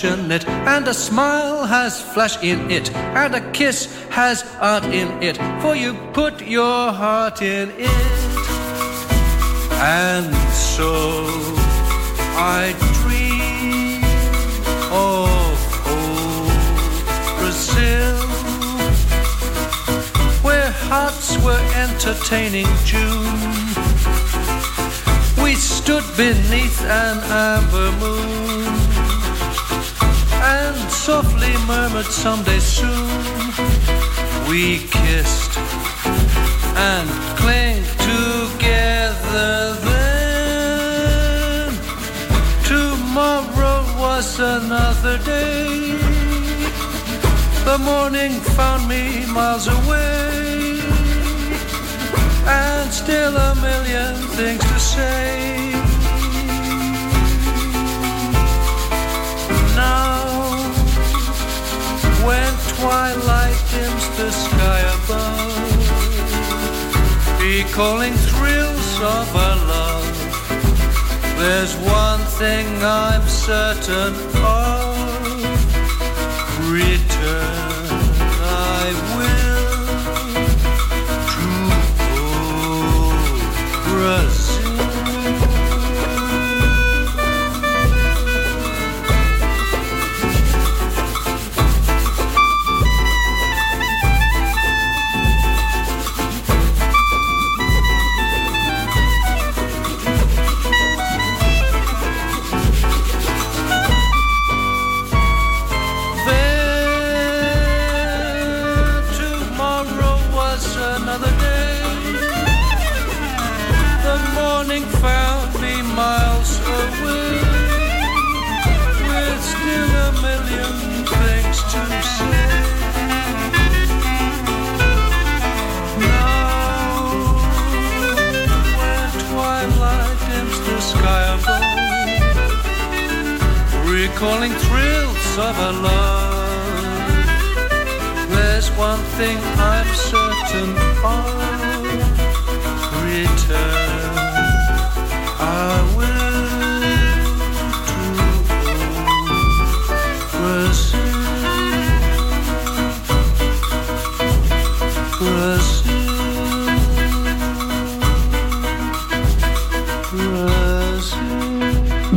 Passionate and a smile has flash in it and a kiss has art in it, for you put your heart in it. And so I dream of old Brazil, where hearts were entertaining June. We stood beneath an amber moon and softly murmured someday soon. We kissed and cling together then. Tomorrow was another day. The morning found me miles away, and still a million things to say. When twilight dims the sky above, recalling thrills of our love. There's one thing I'm certain of. Return I will Brazil. Recalling thrills of a love. There's one thing I'm certain of. Return. I will to Brazil. Brazil. Brazil.